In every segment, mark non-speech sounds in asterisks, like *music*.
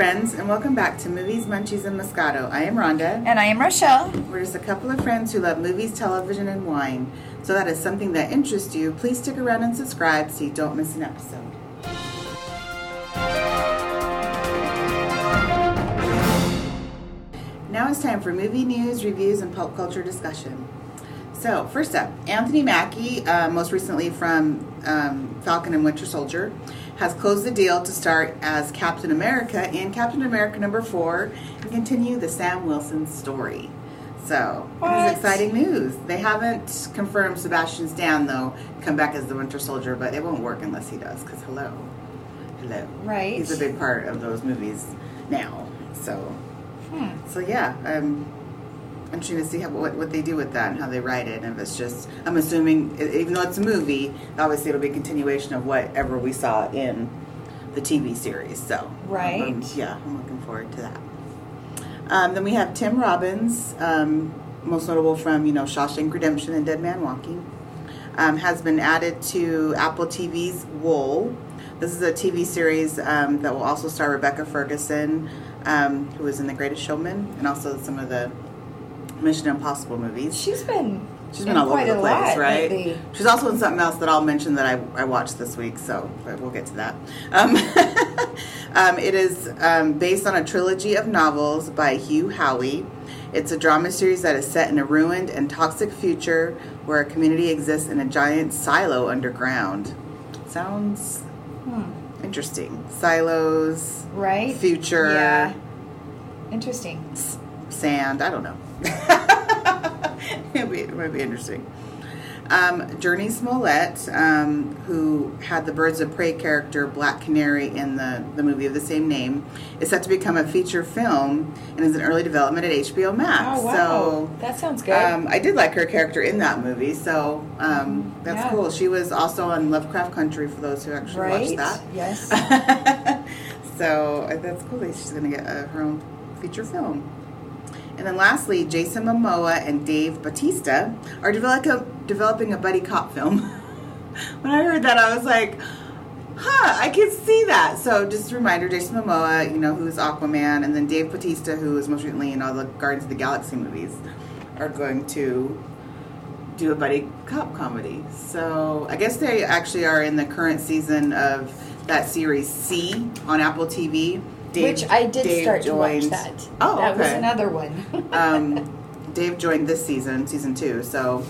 friends, and welcome back to Movies, Munchies, and Moscato. I am Rhonda. And I am Rochelle. We're just a couple of friends who love movies, television, and wine. So that is something that interests you. Please stick around and subscribe so you don't miss an episode. Now it's time for movie news, reviews, and pulp culture discussion. So, first up, Anthony Mackie, uh, most recently from um, Falcon and Winter Soldier, has closed the deal to start as Captain America in Captain America number four and continue the Sam Wilson story. So, What? is exciting news. They haven't confirmed Sebastian Stan, though, come back as the Winter Soldier, but it won't work unless he does, because hello. Hello. Right. He's a big part of those movies now. So, Hmm. so yeah, um, I'm interesting to see how, what, what they do with that and how they write it. And if it's just, I'm assuming, even though it's a movie, obviously it'll be a continuation of whatever we saw in the TV series. So, Right. um, yeah, I'm looking forward to that. Um, then we have Tim Robbins, um, most notable from you know Shawshank Redemption and Dead Man Walking, um, has been added to Apple TV's Wool. This is a TV series um, that will also star Rebecca Ferguson, um, who was in The Greatest Showman, and also some of the Mission Impossible movies. She's been She's been all over the place, right? lately. She's also in something else that I'll mention that I, I watched this week, so we'll get to that. Um, *laughs* um, it is um, based on a trilogy of novels by Hugh Howey. It's a drama series that is set in a ruined and toxic future where a community exists in a giant silo underground. Sounds Hmm. interesting. Silos, Right? future, Yeah. Interesting. s- sand. I don't know. *laughs* *laughs* It'd be, it might be interesting. Um, Jurnee Smollett, um, who had the Birds of Prey character Black Canary in the, the movie of the same name, is set to become a feature film and is in early development at HBO Max. Oh wow. So that sounds good. um, I did like her character in that movie, so um, that's Yeah. cool. She was also on Lovecraft Country for those who actually right? watched that. Yes. *laughs* so uh, that's cool that she's going to get uh, her own feature film. And then lastly, Jason Momoa and Dave Bautista are develop developing a buddy cop film. *laughs* when I heard that, I was like, huh, I can see that. So just a reminder, Jason Momoa, you know, who's Aquaman, and then Dave Bautista, who is most recently in all the Guardians of the Galaxy movies, are going to do a buddy cop comedy. So I guess they actually are in the current season of that series See on Apple TV. Dave- Which I did Dave start to watch that. Oh, that was another one. *laughs* *laughs* um, Dave joined this season, season two. So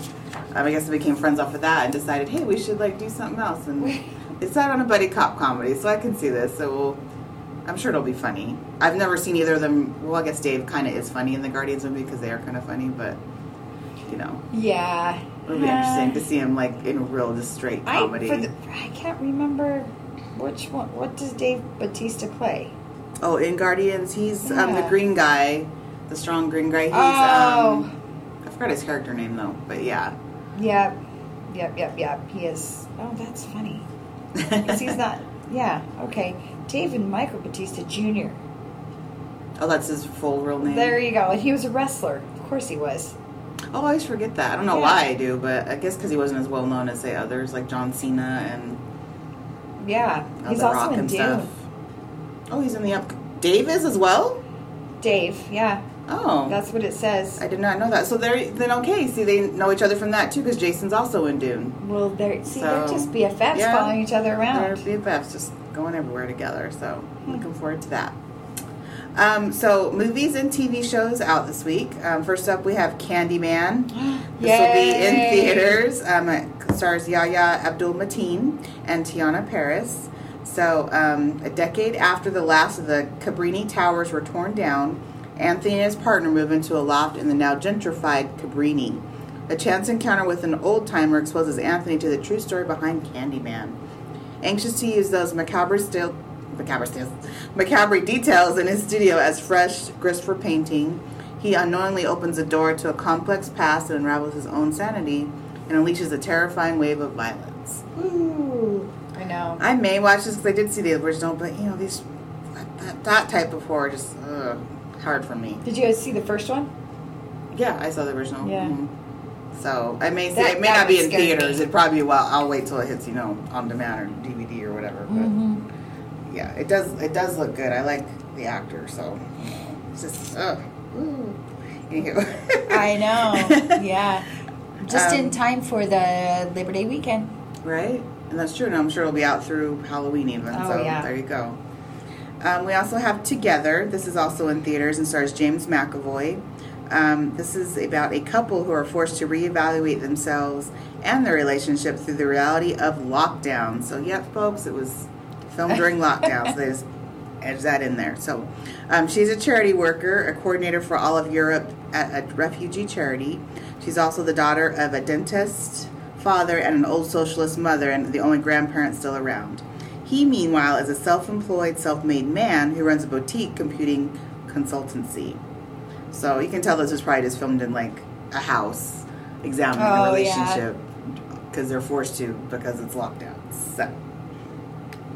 um, I guess we became friends off of that and decided, hey, we should like do something else. And *laughs* it's set on a buddy cop comedy, so I can see this. So we'll, I'm sure it'll be funny. I've never seen either of them. Well, I guess Dave kind of is funny in the Guardians movie because they are kind of funny, but you know, yeah. it'll be interesting to see him like in a real just straight I, comedy. for the, I can't remember which one. What does Dave Bautista play? Oh, in Guardians, he's um, the green guy, the strong green guy. He's Oh. um, I forgot his character name though, but yeah. Yep. Yep, yep, yep. He is. Oh, that's funny. he's not. *laughs* Yeah, okay. David Michael Bautista Jr. Oh, that's his full real name. There you go. He was a wrestler. Of course he was. Oh, I always forget that. I don't know Yeah. why I do, but I guess because he wasn't as well known as say others like John Cena and Yeah. uh, He's The also Rock in and Dune. stuff. Oh, he's in the up. Dave is as well. Dave, yeah. Oh, That's what it says. I did not know that. So they're then okay. See, they know each other from that too, because Jason's also in Dune. Well, they're, see, they're just BFFs yeah. following each other around. They're. BFFs, just going everywhere together. So Hmm. looking forward to that. Um, so movies and TV shows out this week. Um, first up, we have Candyman. *gasps* This will be in theaters. Um, it stars Yahya Abdul Mateen and Teyonah Parris. So, um, a decade after the last of the Cabrini Towers were torn down, Anthony and his partner move into a loft in the now gentrified Cabrini. A chance encounter with an old timer exposes Anthony to the true story behind Candyman. Anxious to use those macabre still macabre stills, macabre details in his studio as fresh grist for painting, he unknowingly opens a door to a complex past that unravels his own sanity and unleashes a terrifying wave of violence. Ooh, I know. I may watch this because I did see the original, but you know these that, that type of horror just ugh, hard for me. Did you guys see the first one? Yeah, I saw the original. Yeah. Mhm. So I may say That- it may not be in theaters. me. It probably be well. I'll wait till it hits, you know, on demand or DVD or whatever. But Mm-hmm. yeah, it does. It does look good. I like the actor. So it's just ugh. Ooh. I know. *laughs* Yeah. Just in Um, time for the Labor Day weekend. Right? And that's true. And I'm sure it'll be out through Halloween even. Oh, so yeah. there you go. Um, we also have Together. This is also in theaters and stars James McAvoy. Um, this is about a couple who are forced to reevaluate themselves and their relationship through the reality of lockdown. So, yep, folks, it was filmed during *laughs* lockdown. So they just edge that in there. So, um, she's a charity worker, a coordinator for all of Europe at a refugee charity. She's also the daughter of a dentist, father, and an old socialist mother, and the only grandparent still around. He, meanwhile, is a self employed, self made man who runs a boutique computing consultancy. So you can tell this was probably just filmed in like a house, examining Oh, a relationship because they're forced to because it's lockdown. So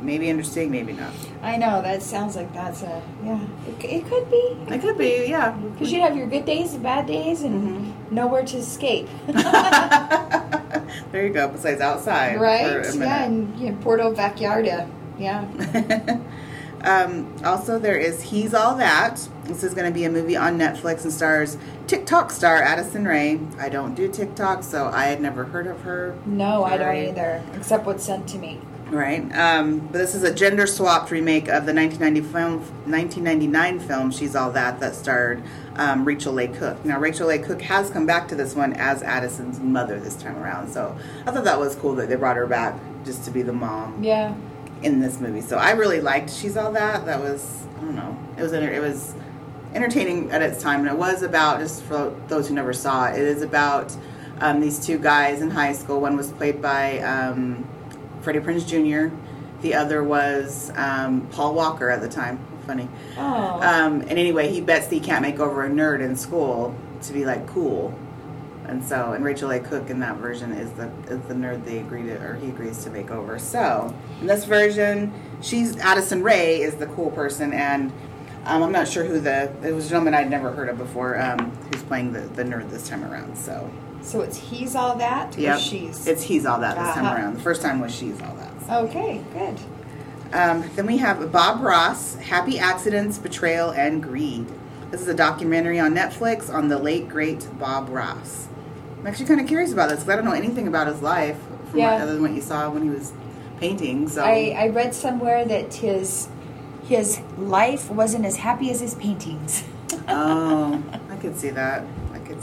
maybe interesting, maybe not. I know that sounds like that's a yeah. It, it could be It could be, yeah. because you have your good days and bad days and mm-hmm. nowhere to escape. *laughs* *laughs* there you go. Besides outside, right? Yeah, and you know, Porto Backyardia. Yeah. *laughs* um, also, there is He's All That. This is going to be a movie on Netflix and stars TikTok star Addison Rae. I don't do TikTok, so I had never heard of her. No, I don't either, except what's sent to me. Right. Um, but this is a gender swapped remake of the 1990 film, 1999 film She's All That that starred um, Rachael Leigh Cook. Now, Rachael Leigh Cook has come back to this one as Addison's mother this time around. So I thought that was cool that they brought her back just to be the mom. Yeah. in this movie. So I really liked She's All That. That was I don't know. It was it was entertaining at its time, and it was about just for those who never saw it. It is about um, these two guys in high school. One was played by um, Freddie Prinze Jr. The other was um, Paul Walker at the time. Funny. Oh. Um, and anyway, he bets that he can't make over a nerd in school to be like cool. And so, and Rachel A. Cook in that version is the is the nerd they agree to, or he agrees to make over. So, in this version, she's Addison Rae is the cool person, and um, I'm not sure who the it was a gentleman I'd never heard of before um, who's playing the, the nerd this time around. So, so it's he's all that or yeah, she's. it's he's all that this time Uh-huh. around. The first time was she's all that. So. okay. Good. Um, then we have Bob Ross, Happy Accidents, Betrayal, and Greed. This is a documentary on Netflix on the late, great Bob Ross. I'm actually kind of curious about this because I don't know anything about his life from Yeah. what, other than what you saw when he was painting. So, I, I read somewhere that his his life wasn't as happy as his paintings. *laughs* oh, I could see that.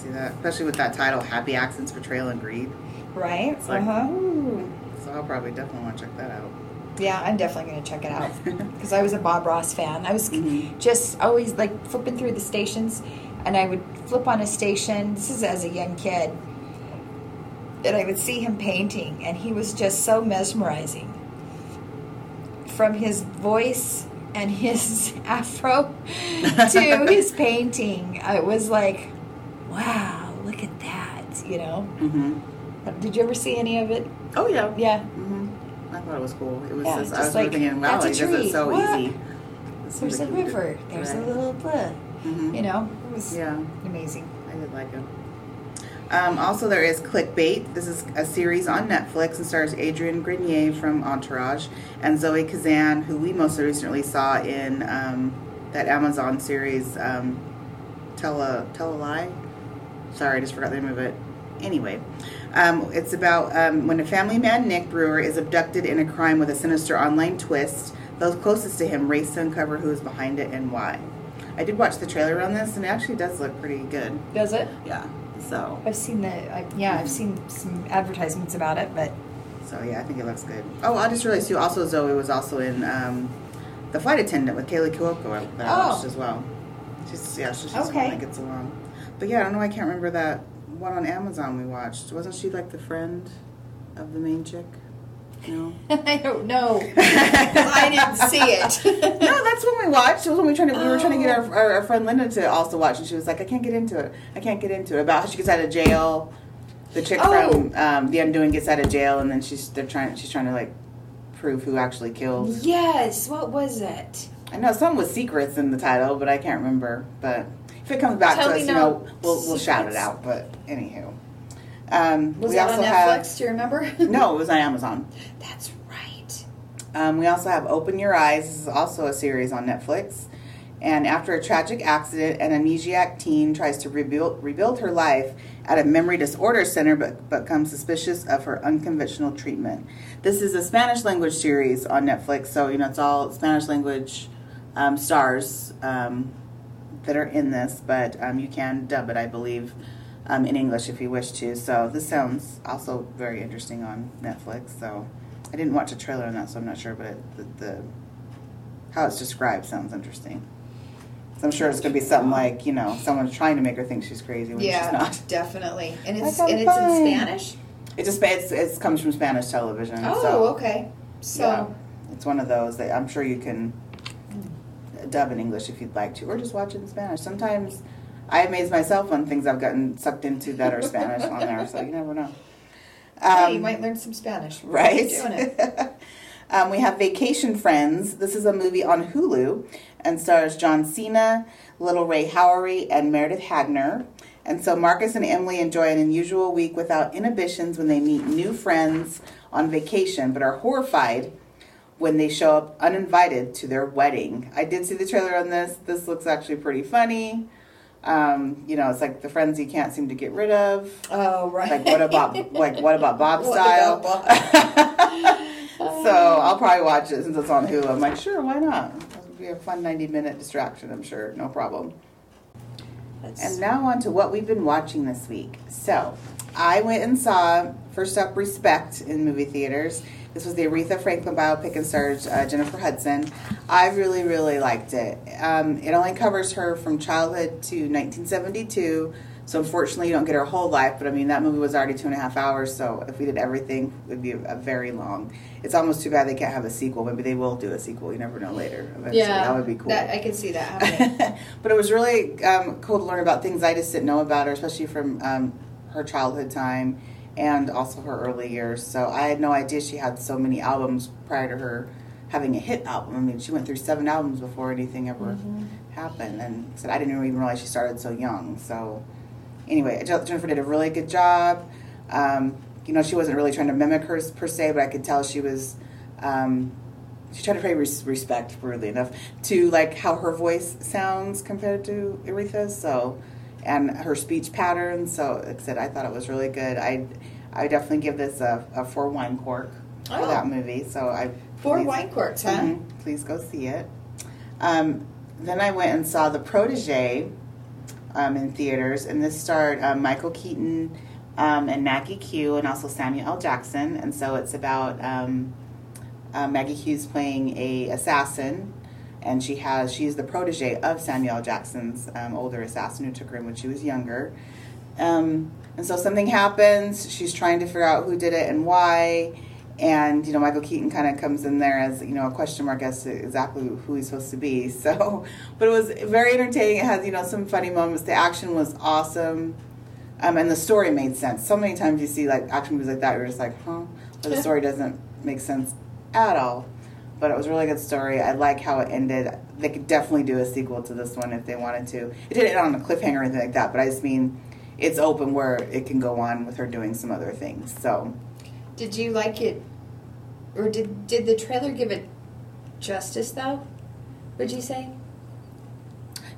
See that, especially with that title, Happy Accidents, Betrayal, and Greed. right? It's like, uh-huh. So I'll probably definitely want to check that out. Yeah, I'm definitely going to check it out *laughs* because I was a Bob Ross fan. I was Mhm. just always like flipping through the stations, and I would flip on a station. This is as a young kid, and I would see him painting, and he was just so mesmerizing. From his voice and his *laughs* afro *laughs* to his painting, it was like, wow, look at that, you know. hmm Did you ever see any of it? Oh yeah. Yeah. hmm I thought it was cool. It was Yeah, just, I was like, thinking, wow, that's a he does it tree. so What? easy. This There's a river. There's a little blah. Mhm. You know, it was Yeah, amazing. I did like it. Um, also, there is Clickbait. This is a series on Netflix and stars Adrian Grenier from Entourage and Zoe Kazan, who we most recently saw in um, that Amazon series, um, Tell a Tell a Lie. Sorry, I just forgot the name of it. Anyway, um, it's about um, when a family man, Nick Brewer, is abducted in a crime with a sinister online twist. Those closest to him race to uncover who is behind it and why. I did watch the trailer on this, and it actually does look pretty good. Does it? Yeah. So, I've seen the. I, yeah, I've seen some advertisements about it, but so yeah, I think it looks good. Oh, I just realized too. Also, Zoe was also in um, the flight attendant with Kaley Cuoco that I Oh. watched as well. She's yeah, she's just Okay. one that gets along. But yeah, I don't know. I can't remember that one on Amazon we watched. Wasn't she like the friend of the main chick? No. *laughs* I don't know *laughs* I didn't see it. no, that's when we watched. It was when we trying to we were trying to get Oh. our, our, our friend Linda to also watch, and she was like, "I can't get into it. I can't get into it." About how she gets out of jail. The chick Oh. from um, The Undoing gets out of jail, and then she's they're trying she's trying to like prove who actually killed. yes. What was it? I know some with secrets in the title, but I can't remember. But it comes back Tell to us, you no know, we'll we'll shout it out. But anywho, um, Was we that also on have Do you remember? *laughs* no, it was on Amazon. That's right. Um, we also have Open Your Eyes. This is also a series on Netflix. And after a tragic accident, an amnesiac teen tries to rebuild, rebuild her life at a memory disorder center, but becomes suspicious of her unconventional treatment. This is a Spanish language series on Netflix, so you know it's all Spanish language um, stars um, that are in this, but um, you can dub it, I believe, um, in English if you wish to. So this sounds also very interesting on Netflix. So I didn't watch a trailer on that, so I'm not sure, but the, the how it's described sounds interesting. So I'm sure it's going to be something like you know someone's trying to make her think she's crazy when yeah, she's not. definitely. And it's and it's in. Spanish. It just it's, it comes from Spanish television. Oh, so, okay. So yeah, it's one of those that I'm sure you can dub in English if you'd like to, or just watch it in Spanish. Sometimes I amaze myself on things I've gotten sucked into that are Spanish on there, so you never know. hey, you Um, might learn some Spanish. right? *laughs* um, we have Vacation Friends. This is a movie on Hulu and stars John Cena, Lil Rel Howery, and Meredith Hagner. And so Marcus and Emily enjoy an unusual week without inhibitions when they meet new friends on vacation, but are horrified when they show up uninvited to their wedding. I did see the trailer on this. This looks actually pretty funny. Um, you know, it's like the friends you can't seem to get rid of. Oh, right. Like what about like what about Bob *laughs* What style? about Bob? *laughs* so I'll probably watch it since it's on Hulu. I'm like, sure, why not? It'll be a fun 90 minute distraction, I'm sure, no problem. That's- And now on to what we've been watching this week. So I went and saw first up Respect in movie theaters. This was the Aretha Franklin biopic and stars uh, Jennifer Hudson. I really, really liked it. Um, it only covers her from childhood to 1972. So unfortunately, you don't get her whole life. But I mean, that movie was already two and a half hours. So if we did everything, it would be a, a very long. It's almost too bad they can't have a sequel. Maybe they will do a sequel. You never know later. Eventually. yeah, that would be cool. That, I can see that *laughs* happening. but it was really um, cool to learn about things I just didn't know about her, especially from um, her childhood time and also her early years. So I had no idea she had so many albums prior to her having a hit album. I mean, she went through seven albums before anything ever Mm-hmm. happened, and said I didn't even realize she started so young. So anyway, Jennifer did a really good job. Um, you know, she wasn't really trying to mimic her per se, but I could tell she was. Um, she tried to pay res- respect, weirdly enough, to like how her voice sounds compared to Aretha's. So, and her speech patterns. So, like I said, I thought it was really good. I, I definitely give this a, a four wine cork for Oh. that movie. So I Four please- wine corks, huh? Mhm. Please go see it. Um, then I went and saw The Protege um, in theaters, and this starred um, Michael Keaton um, and Maggie Q, and also Samuel L. Jackson. And so it's about um, uh, Maggie Q's playing a assassin, and she has she's the protege of Samuel Jackson's um, older assassin who took her in when she was younger. Um, and so something happens. She's trying to figure out who did it and why. And you know, Michael Keaton kind of comes in there as you know a question mark as to exactly who he's supposed to be. *laughs* So, but it was very entertaining. It had you know some funny moments. The action was awesome, um, and the story made sense. So many times you see like action movies like that, you're just like, huh, but the *laughs* story doesn't make sense at all. But it was a really good story. I like how it ended. They could definitely do a sequel to this one if they wanted to. It didn't end on a cliffhanger or anything like that, but I just mean it's open where it can go on with her doing some other things. So Did you like it, or did did the trailer give it justice though? Would you say?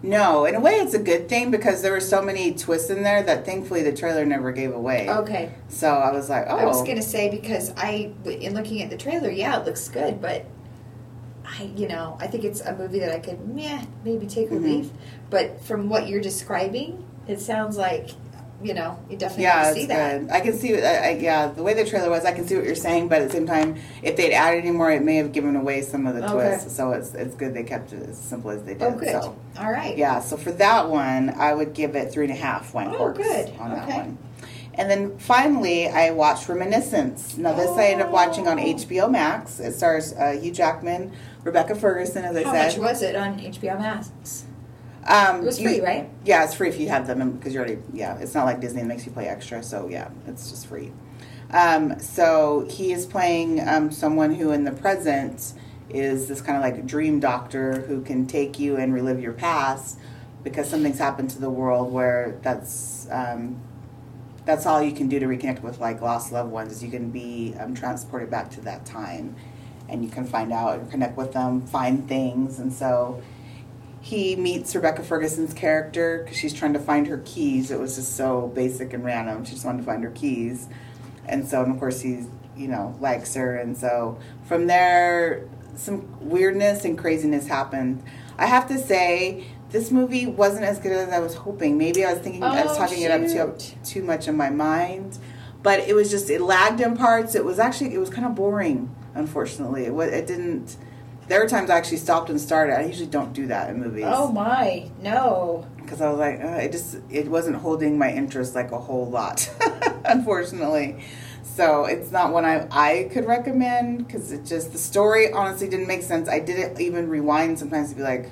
no, in a way, it's a good thing because there were so many twists in there that thankfully the trailer never gave away. Okay. So I was like, oh, I was oh. gonna say because I, in looking at the trailer, yeah, it looks good, but I, you know, I think it's a movie that I could, meh, maybe take or Mhm. leave. But from what you're describing, it sounds like, you know, you definitely yeah, want to it's see that. good. I can see. I, I, yeah, the way the trailer was, I can see what you're saying, but at the same time, if they'd added any more, it may have given away some of the Okay. twists. So it's it's good they kept it as simple as they did. Oh, good. So. All right. Yeah, so for that one, I would give it three and a half wine Oh, corks good. on that one. And then finally, I watched Reminiscence. Now, this I ended up watching on HBO Max. It stars uh, Hugh Jackman, Rebecca Ferguson, as I How said. much was it on HBO Max? Um, It was you- free, right? Yeah, it's free if you have them because you're already. Yeah, it's not like Disney that makes you pay extra. So yeah, it's just free. Um, so he is playing um, someone who, in the present, is this kind of like dream doctor who can take you and relive your past because something's happened to the world where that's um, that's all you can do to reconnect with like lost loved ones. Is you can be um, transported back to that time, and you can find out and connect with them, find things, and so he meets Rebecca Ferguson's character because she's trying to find her keys. It was just so basic and random. She just wanted to find her keys, and so and of course he's you know likes her, and so from there some weirdness and craziness happened. I have to say. This movie wasn't as good as I was hoping. Maybe I was thinking I was Oh, talking it up too too much in my mind, but it was just it lagged in parts. It was actually it was kind of boring. Unfortunately, it was it didn't. There were times I actually stopped and started. I usually don't do that in movies Oh my, no. because I was like, uh, it just it wasn't holding my interest like a whole lot, *laughs* unfortunately. So it's not one I I could recommend because it just the story honestly didn't make sense. I didn't even rewind sometimes to be like,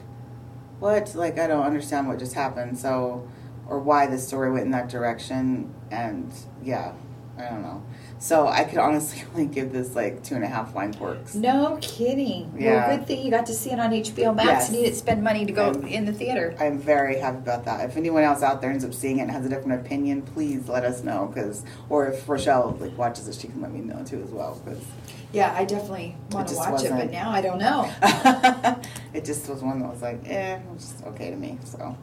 what? Like I don't understand what just happened. So or why the story went in that direction. And yeah, I don't know. So I could honestly *laughs* only give this like two and a half line corks. No kidding. Yeah. Well, good thing you got to see it on HBO Max Yes. and you didn't spend money to go Um, in the theater. I'm very happy about that. If anyone else out there ends up seeing it and has a different opinion, please let us know. Because, or if Rochelle like watches it, she can let me know too as well. Because Yeah, I definitely want to watch it, but now I don't know. *laughs* it just was one that was like, eh, it was just okay to me. So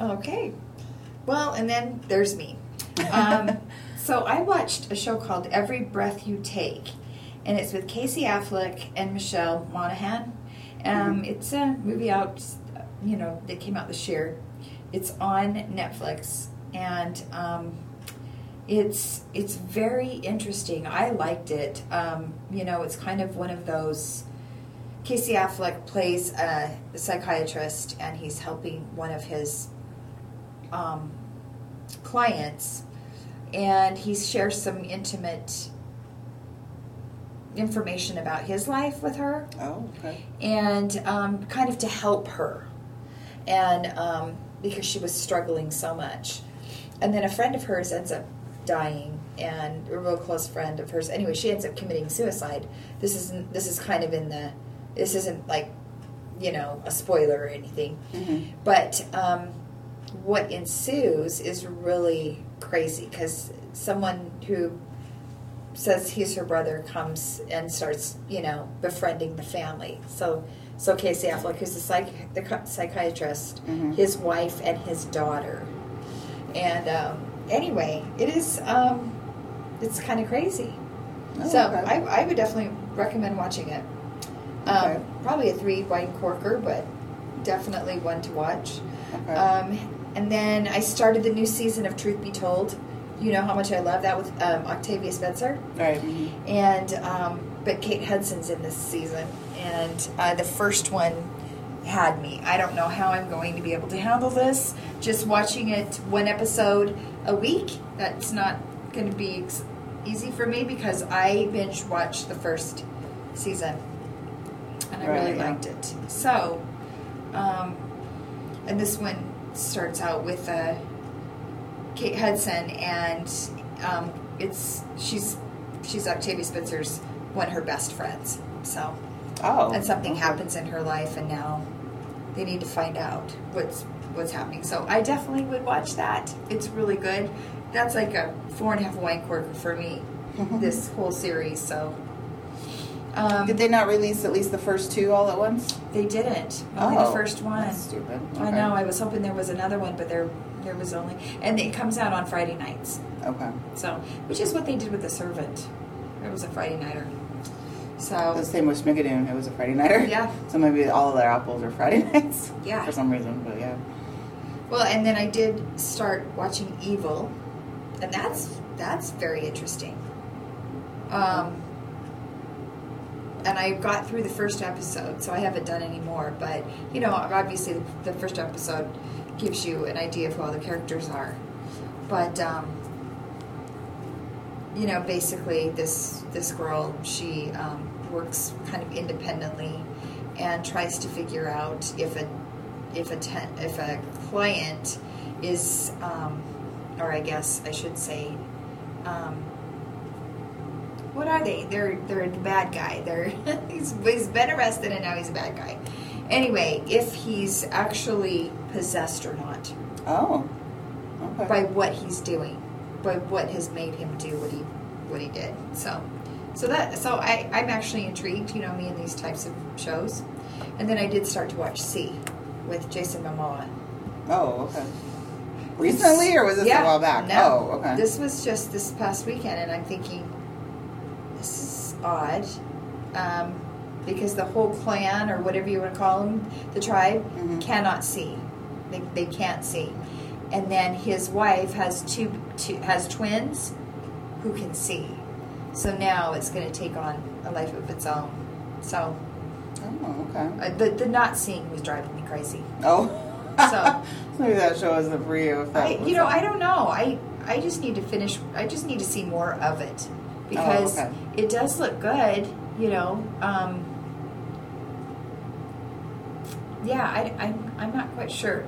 Okay. Well, and then there's me. Um, *laughs* so I watched a show called Every Breath You Take, and it's with Casey Affleck and Michelle Monaghan. Um, Mhm. It's a movie out, you know, that came out this year. It's on Netflix, and um, it's it's very interesting. I liked it. Um, you know, it's kind of one of those. Casey Affleck plays a psychiatrist, and he's helping one of his um, clients, and he shares some intimate information about his life with her, oh okay, and um, kind of to help her, and um, because she was struggling so much, and then a friend of hers ends up dying, and a real close friend of hers. Anyway, she ends up committing suicide. This isn't. This is kind of in the. This isn't like, you know, a spoiler or anything. Mhm. But um, what ensues is really crazy because someone who says he's her brother comes and starts, you know, befriending the family. So, so Casey Affleck, who's the psych, the psychiatrist, Mhm. his wife and his daughter, and um, anyway, it is, um, it's kind of crazy. Oh, so okay. I, I would definitely recommend watching it. Um, Okay. Probably a three wine corker, but definitely one to watch. Okay. Um, and then I started the new season of Truth Be Told. You know how much I love that with um, Octavia Spencer. right. mhm. And um, but Kate Hudson's in this season, and uh, the first one had me. I don't know how I'm going to be able to handle this. Just watching it one episode a week. That's not going to be ex- easy for me because I binge watched the first season, and I really yeah. liked it. So, um, and this one starts out with uh, Kate Hudson, and um, it's she's she's Octavia Spencer's one of her best friends. So, Oh, and something okay. happens in her life, and now they need to find out what's what's happening. So, I definitely would watch that. It's really good. That's like a four and a half wine cork for me. this whole series. So, um, Did they not release at least the first two all at once? they didn't. Only the Oh, first one. That's stupid. I know. I was hoping there was another one, but there there was only, and it comes out on Friday nights. Okay. So, which is what they did with the servant. It was a Friday nighter. So, The same with Schmigadoon. It was a Friday nighter. Yeah. *laughs* So maybe all of their apples are Friday *laughs* nights. Yeah. For some reason, but yeah. well, and then I did start watching Evil, and that's that's very interesting. Um, and I got through the first episode, so I haven't done any more. But you know, obviously, the, first episode gives you an idea of who all the characters are. But um, you know, basically, this this girl she um, works kind of independently and tries to figure out if a if a ten, if a client is, um, or I guess I should say, um, what are they? They're they're the bad guy. They're *laughs* he's, he's been arrested and now he's a bad guy. Anyway, if he's actually possessed or not Oh. Okay. by what he's doing, by what has made him do what he what he did. So, so that so I I'm actually intrigued. You know me in these types of shows, and then I did start to watch See. with Jason Momoa. Oh, okay. Recently, or was this yeah, a while back? No, Oh, okay. This was just this past weekend, and I'm thinking, odd, um, because the whole clan or whatever you want to call them, the tribe, Mhm. cannot see. They, they can't see, and then his wife has two, two has twins who can see. So now it's going to take on a life of its own. So oh, okay. uh, the the not seeing was driving me crazy. Oh. So- *laughs* maybe that show isn't for you. I, you know, on. I don't know. I I just need to finish. I just need to see more of it because Oh, okay. it does look good. You know. Um, yeah, I, I'm I'm not quite sure.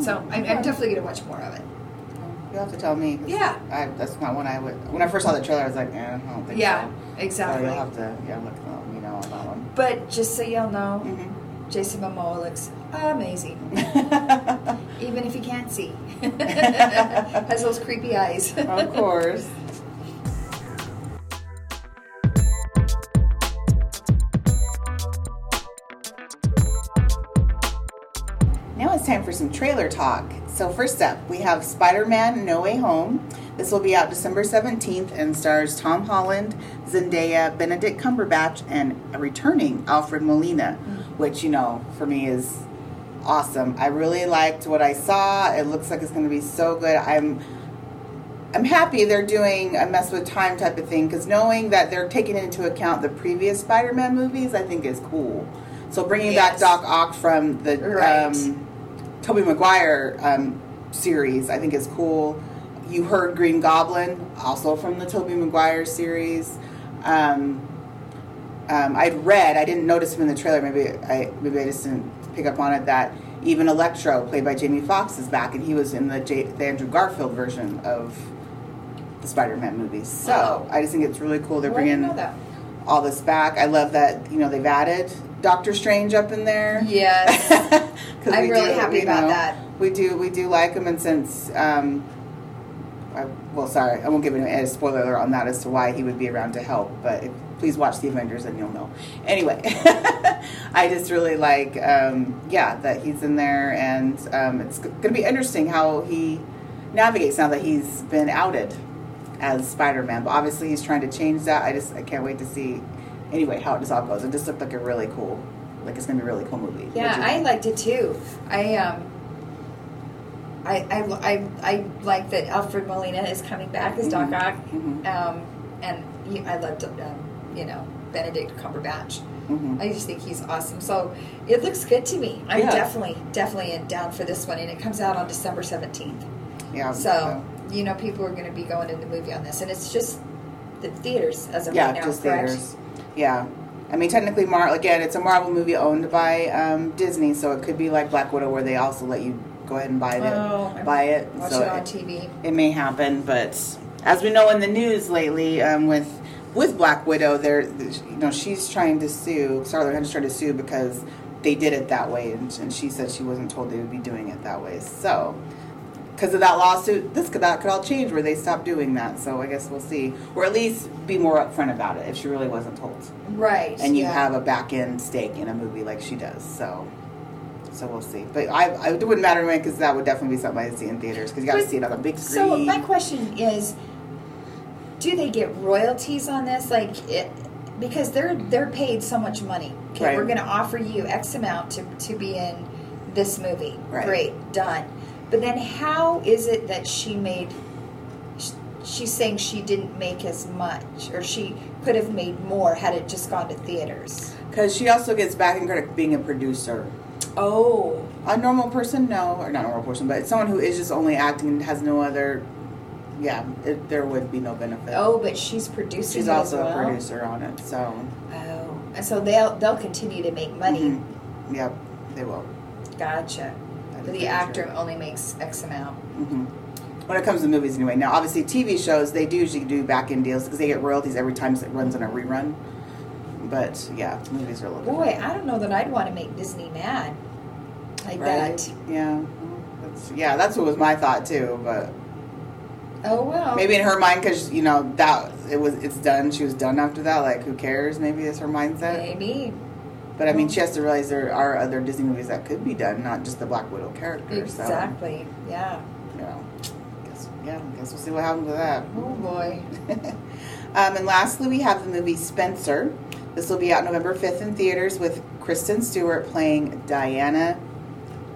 So I'm, I'm definitely gonna watch more of it. You'll have to tell me. Yeah. I, that's not when I would. When I first saw the trailer, I was like, eh, I don't think Yeah, so. exactly. So you'll have to, yeah, look, let me know on that one. But just so y'all know, Mhm. Jason Momoa looks amazing, *laughs* even if he can't see. *laughs* *laughs* Has those creepy eyes. of course. Time for some trailer talk. So, first up, we have Spider Man No Way Home. This will be out December 17th and stars Tom Holland, Zendaya, Benedict Cumberbatch, and a returning Alfred Molina, which, you know, for me is awesome. I really liked what I saw. It looks like it's going to be so good. I'm I'm happy they're doing a mess with time type of thing because knowing that they're taking into account the previous Spider-Man movies, I think is cool. So bringing back Doc Ock from the Right. um, Tobey Maguire um, series, I think is cool. You heard Green Goblin, also from the Tobey Maguire series. Um, um, I'd read, I didn't notice him in the trailer. Maybe I maybe I just didn't pick up on it that even Electro, played by Jamie Foxx, is back, and he was in the, J- the Andrew Garfield version of the Spider-Man movies. So Oh. I just think it's really cool. They're Well, bringing all this back. I love that you know they've added Doctor Strange up in there. Yes, *laughs* I'm really do, happy about know, that. We do we do like him, and since um, I, well, sorry, I won't give any a spoiler alert on that as to why he would be around to help. But if, please watch the Avengers, and you'll know. Anyway, *laughs* I just really like um, yeah that he's in there, and um, it's going to be interesting how he navigates now that he's been outed as Spider-Man. But obviously, he's trying to change that. I just I can't wait to see anyway how it just all goes. It just looked like a really cool, like it's going to be a really cool movie. Yeah, I think? liked it too. I um, I I I, I like that Alfred Molina is coming back as Doc Mhm. Ock, Mhm. um, and he, I loved um, you know Benedict Cumberbatch. Mhm. I just think he's awesome. So it looks good to me. I'm Yeah. definitely definitely down for this one, and it comes out on December seventeenth. Yeah. So you know people are going to be going to the movie on this, and it's just the theaters as of yeah, right now. Yeah, just correct? theaters. Yeah. I mean, technically, Mar again, it's a Marvel movie owned by um, Disney, so it could be like Black Widow, where they also let you go ahead and buy it. Oh, buy it. Watch so it on TV. it may happen, but as we know in the news lately, um, with with Black Widow, there, you know, she's trying to sue. Scarlett Johansson's trying to sue because they did it that way, and, and she said she wasn't told they would be doing it that way. So, because of that lawsuit, this could that could all change where they stop doing that. So I guess we'll see, or at least be more upfront about it if she really wasn't told, Right. and you yeah. have a back end stake in a movie like she does. So. So we'll see, but I, I it wouldn't matter to me because that would definitely be something I'd see in theaters because you got to see it on a big screen. So my question is, do they get royalties on this? Like, it, because they're they're paid so much money. Okay, Right. we're going to offer you X amount to to be in this movie. Right. Great, done. But then, how is it that she made? She's saying she didn't make as much, or she could have made more had it just gone to theaters. Because she also gets backing credit being a producer. Oh, A normal person, no, or not a normal person, but someone who is just only acting and has no other, yeah, it, there would be no benefit. oh, but she's producing. she's also well? a producer on it, so Oh, and so they'll they'll continue to make money. mhm. yep, they will. Gotcha. That But is the actor only makes X amount. hmm When it comes to movies, anyway. Now, obviously, TV shows they do usually do back end deals because they get royalties every time it runs on a rerun. But yeah, movies are a little Boy, different. I don't know that I'd want to make Disney mad like right? that. Yeah, that's, yeah, that's what was my thought too, but. Oh well. Maybe in her mind, because you know that it was it's done. She was done after that. Like, who cares? Maybe it's her mindset. Maybe. But I mean, she has to realize there are other Disney movies that could be done, not just the Black Widow character. Exactly. Yeah. So, you know, guess, yeah, guess we'll see what happens with that. Oh boy. *laughs* um, and lastly, we have the movie Spencer. This will be out November 5th in theaters with Kristen Stewart playing Diana,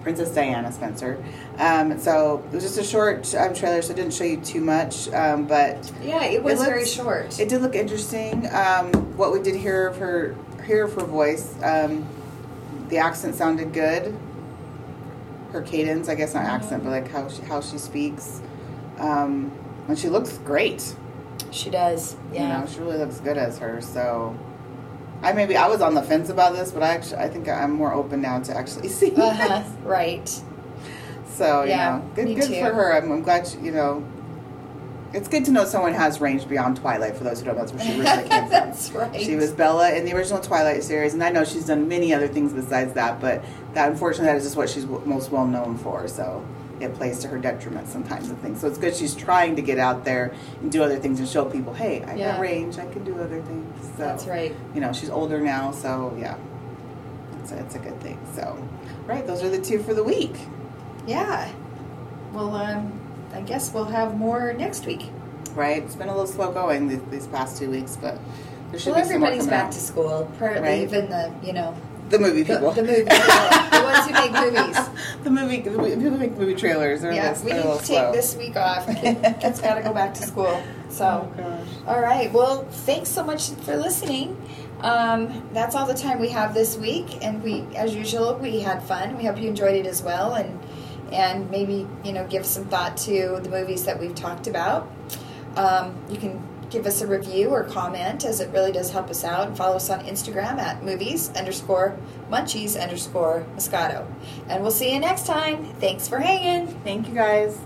Princess Diana Spencer. Um, so it was just a short um, trailer, so it didn't show you too much. Um, but Yeah, it was looked- very short. it did look interesting. Um, what we did hear of her, of her voice, um, the accent sounded good. Her cadence, I guess not accent, but like how she, how she speaks, um, and she looks great. she does. You Yeah. know, she really looks good as her. So, I maybe I was on the fence about this, but I actually I think I'm more open now to actually *laughs* see. Uh-huh. Right. So you Yeah, know, good good for her. I'm, I'm glad she, you know. It's good to know someone has range beyond Twilight. For those who don't know, that's where she originally came from. That's right. She was Bella in the original Twilight series, and I know she's done many other things besides that, but that unfortunately that is just what she's w- most well known for. So it plays to her detriment sometimes and things. So it's good she's trying to get out there and do other things and show people, hey, I Yeah. got range, I can do other things. So That's right. you know, she's older now, so yeah, it's a, it's a good thing. So, right, those are the two for the week. Yeah. Well, um, I guess we'll have more next week. Right, it's been a little slow going these, these past two weeks, but there should Well, be some more everybody's coming back out. to school. Apparently, Right. even the you know the movie people, the movie people, the ones who make *laughs* movies. the movie, the movie- people who make movie trailers. They're Yeah, little, we need to take slow. this week off. *laughs* Kids got to go back to school. So. Oh gosh. All right. Well, thanks so much for listening. Um, that's all the time we have this week, and we, as usual, we had fun. We hope you enjoyed it as well, and and maybe you know give some thought to the movies that we've talked about. Um, you can give us a review or comment, as it really does help us out. And follow us on Instagram at movies underscore munchies underscore moscato, and we'll see you next time. Thanks for hanging. Thank you guys.